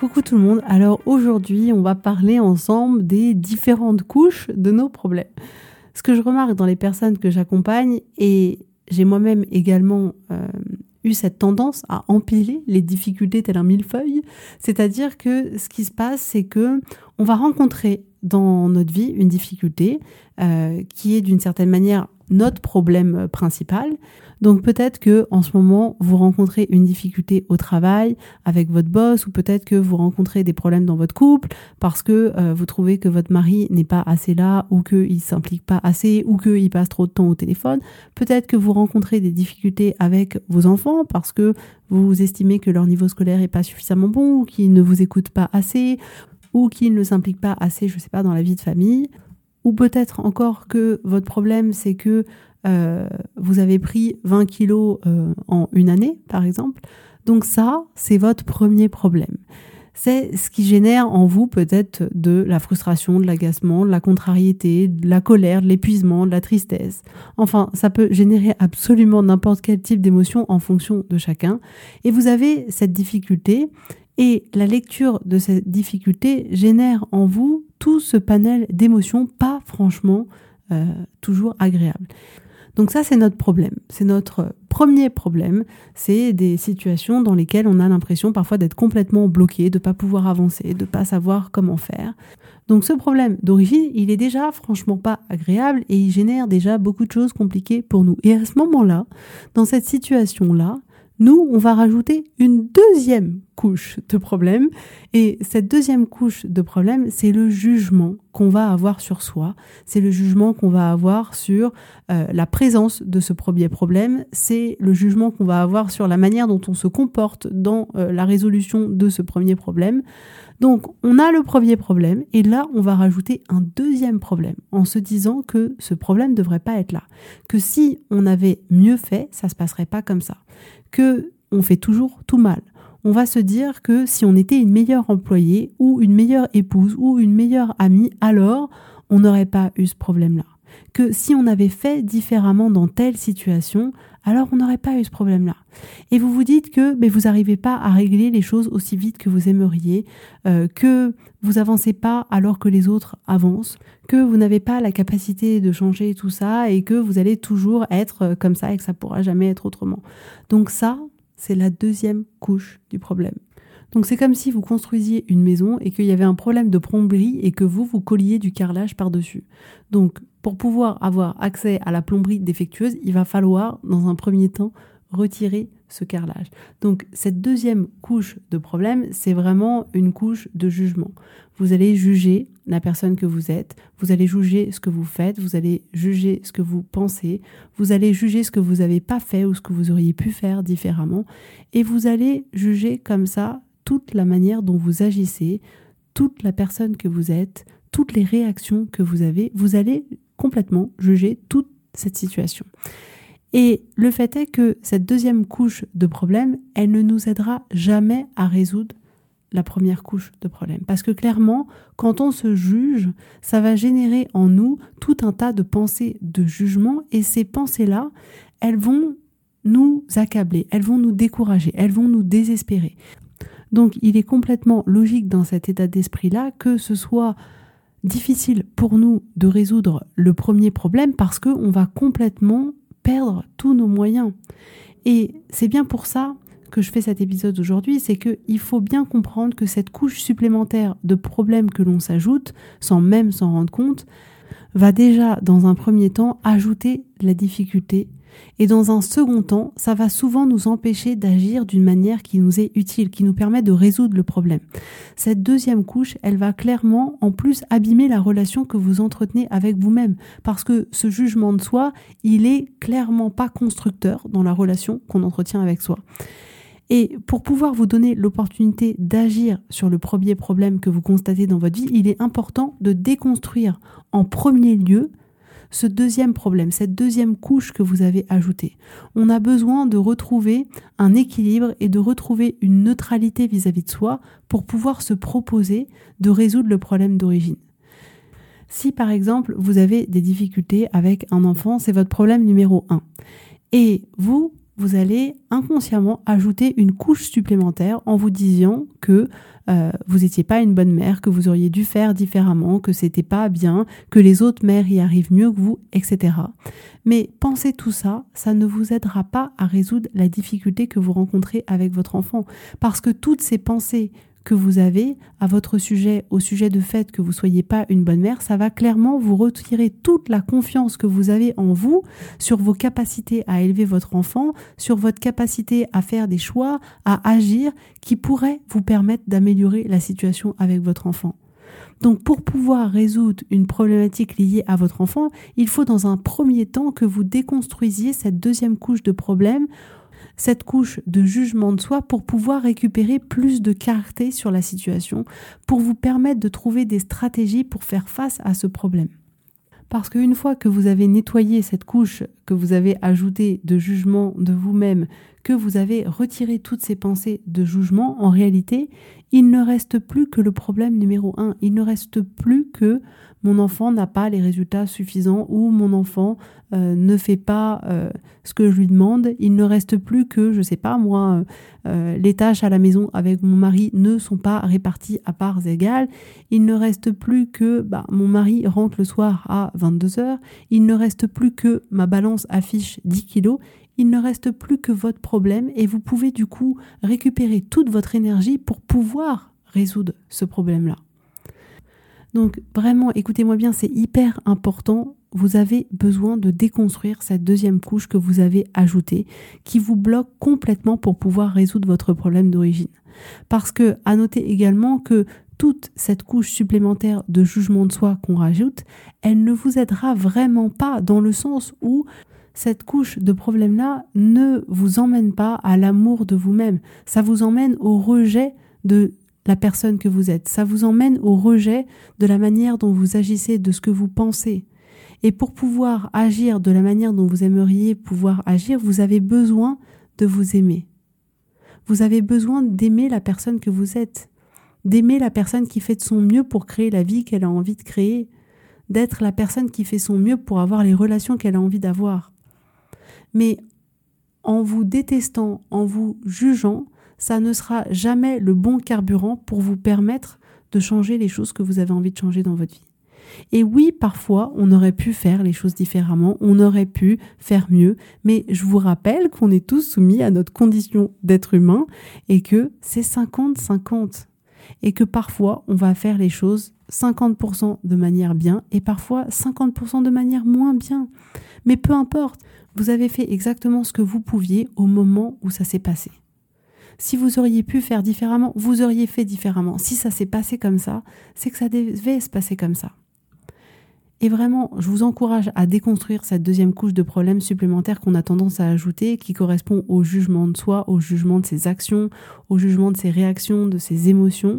Coucou tout le monde, alors aujourd'hui on va parler ensemble des différentes couches de nos problèmes. Ce que je remarque dans les personnes que j'accompagne, et j'ai moi-même également euh, eu cette tendance à empiler les difficultés tel un millefeuille, c'est-à-dire que ce qui se passe, c'est que on va rencontrer dans notre vie une difficulté euh, qui est d'une certaine manière notre problème principal. Donc peut-être que en ce moment vous rencontrez une difficulté au travail avec votre boss ou peut-être que vous rencontrez des problèmes dans votre couple parce que euh, vous trouvez que votre mari n'est pas assez là ou qu'il s'implique pas assez ou qu'il passe trop de temps au téléphone. Peut-être que vous rencontrez des difficultés avec vos enfants parce que vous estimez que leur niveau scolaire est pas suffisamment bon ou qu'ils ne vous écoutent pas assez ou qu'ils ne s'impliquent pas assez, je sais pas, dans la vie de famille. Ou peut-être encore que votre problème, c'est que euh, vous avez pris 20 kilos euh, en une année, par exemple. Donc ça, c'est votre premier problème. C'est ce qui génère en vous peut-être de la frustration, de l'agacement, de la contrariété, de la colère, de l'épuisement, de la tristesse. Enfin, ça peut générer absolument n'importe quel type d'émotion en fonction de chacun. Et vous avez cette difficulté et la lecture de cette difficulté génère en vous tout ce panel d'émotions pas franchement euh, toujours agréables. Donc ça, c'est notre problème. C'est notre premier problème. C'est des situations dans lesquelles on a l'impression parfois d'être complètement bloqué, de ne pas pouvoir avancer, de ne pas savoir comment faire. Donc ce problème d'origine, il est déjà franchement pas agréable et il génère déjà beaucoup de choses compliquées pour nous. Et à ce moment-là, dans cette situation-là, nous, on va rajouter une deuxième couche de problème. Et cette deuxième couche de problème, c'est le jugement qu'on va avoir sur soi. C'est le jugement qu'on va avoir sur euh, la présence de ce premier problème. C'est le jugement qu'on va avoir sur la manière dont on se comporte dans euh, la résolution de ce premier problème. Donc, on a le premier problème et là, on va rajouter un deuxième problème en se disant que ce problème ne devrait pas être là. Que si on avait mieux fait, ça se passerait pas comme ça. Que on fait toujours tout mal. On va se dire que si on était une meilleure employée ou une meilleure épouse ou une meilleure amie, alors on n'aurait pas eu ce problème-là. Que si on avait fait différemment dans telle situation, alors on n'aurait pas eu ce problème-là. Et vous vous dites que mais vous n'arrivez pas à régler les choses aussi vite que vous aimeriez, euh, que vous avancez pas alors que les autres avancent, que vous n'avez pas la capacité de changer tout ça et que vous allez toujours être euh, comme ça et que ça pourra jamais être autrement. Donc ça, c'est la deuxième couche du problème. Donc c'est comme si vous construisiez une maison et qu'il y avait un problème de plomberie et que vous, vous colliez du carrelage par-dessus. Donc pour pouvoir avoir accès à la plomberie défectueuse, il va falloir, dans un premier temps, retirer ce carrelage. Donc cette deuxième couche de problème, c'est vraiment une couche de jugement. Vous allez juger la personne que vous êtes, vous allez juger ce que vous faites, vous allez juger ce que vous pensez, vous allez juger ce que vous n'avez pas fait ou ce que vous auriez pu faire différemment, et vous allez juger comme ça toute la manière dont vous agissez, toute la personne que vous êtes, toutes les réactions que vous avez, vous allez complètement juger toute cette situation. Et le fait est que cette deuxième couche de problème, elle ne nous aidera jamais à résoudre la première couche de problème. Parce que clairement, quand on se juge, ça va générer en nous tout un tas de pensées de jugement et ces pensées-là, elles vont nous accabler, elles vont nous décourager, elles vont nous désespérer. Donc il est complètement logique dans cet état d'esprit-là que ce soit difficile pour nous de résoudre le premier problème parce qu'on va complètement perdre tous nos moyens. Et c'est bien pour ça que je fais cet épisode aujourd'hui, c'est qu'il faut bien comprendre que cette couche supplémentaire de problèmes que l'on s'ajoute, sans même s'en rendre compte, va déjà, dans un premier temps, ajouter de la difficulté et dans un second temps, ça va souvent nous empêcher d'agir d'une manière qui nous est utile, qui nous permet de résoudre le problème. Cette deuxième couche, elle va clairement en plus abîmer la relation que vous entretenez avec vous-même, parce que ce jugement de soi, il est clairement pas constructeur dans la relation qu'on entretient avec soi. Et pour pouvoir vous donner l'opportunité d'agir sur le premier problème que vous constatez dans votre vie, il est important de déconstruire en premier lieu ce deuxième problème, cette deuxième couche que vous avez ajoutée. On a besoin de retrouver un équilibre et de retrouver une neutralité vis-à-vis de soi pour pouvoir se proposer de résoudre le problème d'origine. Si par exemple vous avez des difficultés avec un enfant, c'est votre problème numéro un. Et vous, vous allez inconsciemment ajouter une couche supplémentaire en vous disant que euh, vous n'étiez pas une bonne mère, que vous auriez dû faire différemment, que c'était pas bien, que les autres mères y arrivent mieux que vous, etc. Mais pensez tout ça, ça ne vous aidera pas à résoudre la difficulté que vous rencontrez avec votre enfant. Parce que toutes ces pensées que vous avez à votre sujet, au sujet de fait que vous soyez pas une bonne mère, ça va clairement vous retirer toute la confiance que vous avez en vous, sur vos capacités à élever votre enfant, sur votre capacité à faire des choix, à agir, qui pourraient vous permettre d'améliorer la situation avec votre enfant. Donc pour pouvoir résoudre une problématique liée à votre enfant, il faut dans un premier temps que vous déconstruisiez cette deuxième couche de problème cette couche de jugement de soi pour pouvoir récupérer plus de clarté sur la situation, pour vous permettre de trouver des stratégies pour faire face à ce problème. Parce qu'une fois que vous avez nettoyé cette couche que vous avez ajoutée de jugement de vous-même, que vous avez retiré toutes ces pensées de jugement, en réalité, il ne reste plus que le problème numéro un. Il ne reste plus que mon enfant n'a pas les résultats suffisants ou mon enfant euh, ne fait pas euh, ce que je lui demande. Il ne reste plus que, je ne sais pas moi, euh, les tâches à la maison avec mon mari ne sont pas réparties à parts égales. Il ne reste plus que bah, mon mari rentre le soir à 22h. Il ne reste plus que ma balance affiche 10 kilos il ne reste plus que votre problème et vous pouvez du coup récupérer toute votre énergie pour pouvoir résoudre ce problème-là. Donc vraiment, écoutez-moi bien, c'est hyper important. Vous avez besoin de déconstruire cette deuxième couche que vous avez ajoutée, qui vous bloque complètement pour pouvoir résoudre votre problème d'origine. Parce que, à noter également que toute cette couche supplémentaire de jugement de soi qu'on rajoute, elle ne vous aidera vraiment pas dans le sens où cette couche de problème-là ne vous emmène pas à l'amour de vous-même. Ça vous emmène au rejet de la personne que vous êtes. Ça vous emmène au rejet de la manière dont vous agissez, de ce que vous pensez. Et pour pouvoir agir de la manière dont vous aimeriez pouvoir agir, vous avez besoin de vous aimer. Vous avez besoin d'aimer la personne que vous êtes, d'aimer la personne qui fait de son mieux pour créer la vie qu'elle a envie de créer, d'être la personne qui fait son mieux pour avoir les relations qu'elle a envie d'avoir. Mais en vous détestant, en vous jugeant, ça ne sera jamais le bon carburant pour vous permettre de changer les choses que vous avez envie de changer dans votre vie. Et oui, parfois, on aurait pu faire les choses différemment, on aurait pu faire mieux, mais je vous rappelle qu'on est tous soumis à notre condition d'être humain et que c'est 50-50. Et que parfois, on va faire les choses 50% de manière bien et parfois 50% de manière moins bien. Mais peu importe, vous avez fait exactement ce que vous pouviez au moment où ça s'est passé. Si vous auriez pu faire différemment, vous auriez fait différemment. Si ça s'est passé comme ça, c'est que ça devait se passer comme ça. Et vraiment, je vous encourage à déconstruire cette deuxième couche de problèmes supplémentaires qu'on a tendance à ajouter, qui correspond au jugement de soi, au jugement de ses actions, au jugement de ses réactions, de ses émotions,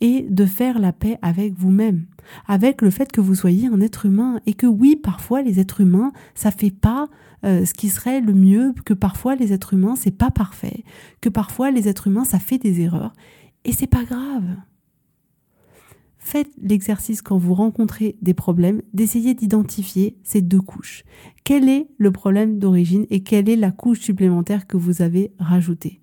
et de faire la paix avec vous-même, avec le fait que vous soyez un être humain, et que oui, parfois les êtres humains, ça fait pas euh, ce qui serait le mieux, que parfois les êtres humains, c'est pas parfait, que parfois les êtres humains, ça fait des erreurs, et c'est pas grave. Faites l'exercice quand vous rencontrez des problèmes d'essayer d'identifier ces deux couches. Quel est le problème d'origine et quelle est la couche supplémentaire que vous avez rajoutée?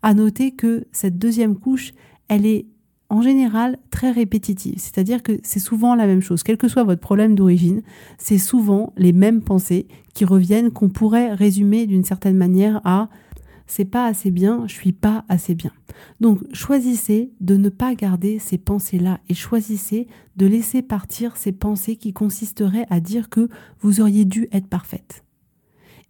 À noter que cette deuxième couche, elle est en général très répétitive, c'est-à-dire que c'est souvent la même chose, quel que soit votre problème d'origine, c'est souvent les mêmes pensées qui reviennent qu'on pourrait résumer d'une certaine manière à c'est pas assez bien, je suis pas assez bien. Donc choisissez de ne pas garder ces pensées-là et choisissez de laisser partir ces pensées qui consisteraient à dire que vous auriez dû être parfaite.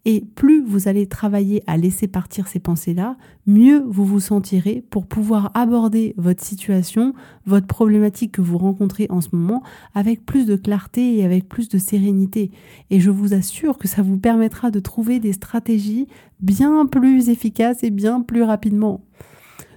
Et plus vous allez travailler à laisser partir ces pensées-là, mieux vous vous sentirez pour pouvoir aborder votre situation, votre problématique que vous rencontrez en ce moment avec plus de clarté et avec plus de sérénité. Et je vous assure que ça vous permettra de trouver des stratégies bien plus efficaces et bien plus rapidement.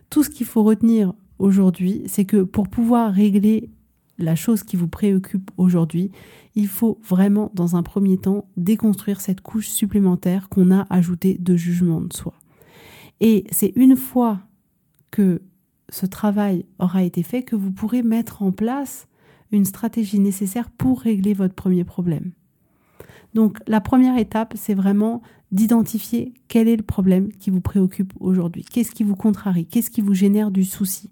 Tout ce qu'il faut retenir aujourd'hui, c'est que pour pouvoir régler la chose qui vous préoccupe aujourd'hui, il faut vraiment, dans un premier temps, déconstruire cette couche supplémentaire qu'on a ajoutée de jugement de soi. Et c'est une fois que ce travail aura été fait que vous pourrez mettre en place une stratégie nécessaire pour régler votre premier problème. Donc la première étape, c'est vraiment d'identifier quel est le problème qui vous préoccupe aujourd'hui, qu'est-ce qui vous contrarie, qu'est-ce qui vous génère du souci?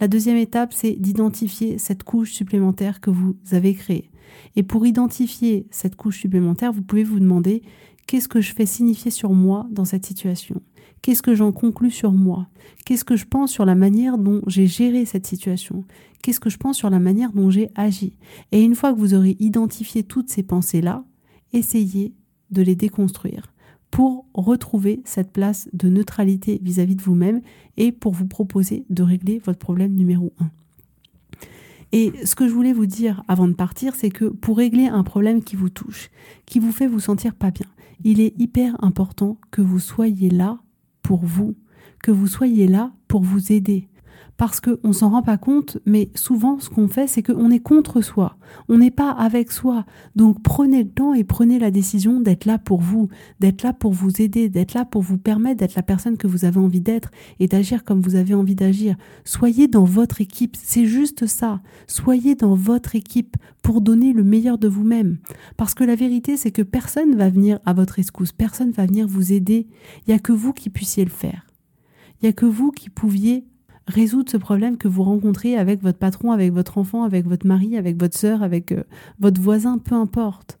La deuxième étape, c'est d'identifier cette couche supplémentaire que vous avez créée. Et pour identifier cette couche supplémentaire, vous pouvez vous demander qu'est-ce que je fais signifier sur moi dans cette situation? Qu'est-ce que j'en conclus sur moi? Qu'est-ce que je pense sur la manière dont j'ai géré cette situation? Qu'est-ce que je pense sur la manière dont j'ai agi? Et une fois que vous aurez identifié toutes ces pensées-là, essayez de les déconstruire pour retrouver cette place de neutralité vis-à-vis de vous-même et pour vous proposer de régler votre problème numéro un. Et ce que je voulais vous dire avant de partir, c'est que pour régler un problème qui vous touche, qui vous fait vous sentir pas bien, il est hyper important que vous soyez là pour vous, que vous soyez là pour vous aider, parce qu'on s'en rend pas compte, mais souvent ce qu'on fait, c'est qu'on est contre soi, on n'est pas avec soi. Donc prenez le temps et prenez la décision d'être là pour vous, d'être là pour vous aider, d'être là pour vous permettre d'être la personne que vous avez envie d'être et d'agir comme vous avez envie d'agir. Soyez dans votre équipe, c'est juste ça. Soyez dans votre équipe pour donner le meilleur de vous-même. Parce que la vérité, c'est que personne va venir à votre escousse, personne va venir vous aider. Il n'y a que vous qui puissiez le faire. Il n'y a que vous qui pouviez résoudre ce problème que vous rencontrez avec votre patron, avec votre enfant, avec votre mari, avec votre sœur, avec euh, votre voisin, peu importe.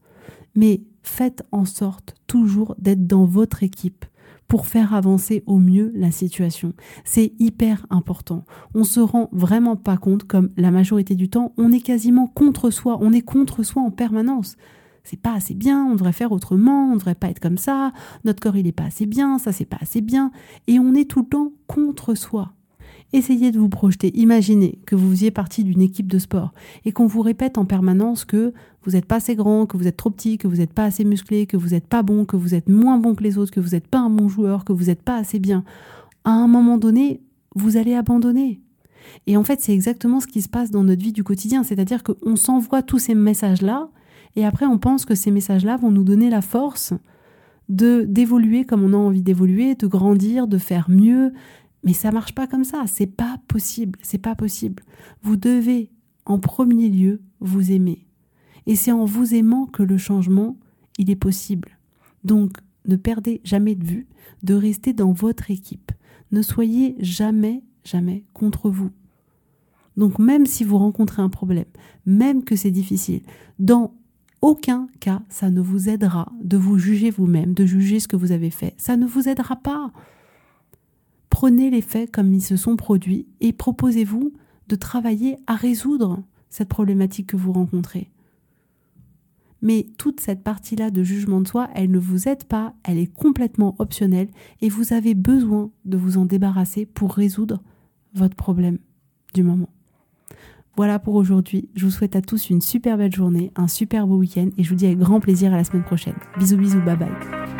Mais faites en sorte toujours d'être dans votre équipe pour faire avancer au mieux la situation. C'est hyper important. On se rend vraiment pas compte, comme la majorité du temps, on est quasiment contre soi, on est contre soi en permanence. C'est pas assez bien, on devrait faire autrement, on devrait pas être comme ça, notre corps il est pas assez bien, ça c'est pas assez bien, et on est tout le temps contre soi. Essayez de vous projeter. Imaginez que vous faisiez partie d'une équipe de sport et qu'on vous répète en permanence que vous n'êtes pas assez grand, que vous êtes trop petit, que vous n'êtes pas assez musclé, que vous n'êtes pas bon, que vous êtes moins bon que les autres, que vous n'êtes pas un bon joueur, que vous n'êtes pas assez bien. À un moment donné, vous allez abandonner. Et en fait, c'est exactement ce qui se passe dans notre vie du quotidien. C'est-à-dire qu'on s'envoie tous ces messages-là et après on pense que ces messages-là vont nous donner la force de d'évoluer comme on a envie d'évoluer, de grandir, de faire mieux, mais ça marche pas comme ça, c'est pas possible, c'est pas possible. Vous devez en premier lieu vous aimer. Et c'est en vous aimant que le changement, il est possible. Donc, ne perdez jamais de vue de rester dans votre équipe. Ne soyez jamais, jamais contre vous. Donc, même si vous rencontrez un problème, même que c'est difficile, dans aucun cas, ça ne vous aidera de vous juger vous-même, de juger ce que vous avez fait. Ça ne vous aidera pas. Prenez les faits comme ils se sont produits et proposez-vous de travailler à résoudre cette problématique que vous rencontrez. Mais toute cette partie-là de jugement de soi, elle ne vous aide pas, elle est complètement optionnelle et vous avez besoin de vous en débarrasser pour résoudre votre problème du moment. Voilà pour aujourd'hui. Je vous souhaite à tous une super belle journée, un super beau week-end et je vous dis avec grand plaisir à la semaine prochaine. Bisous bisous, bye bye.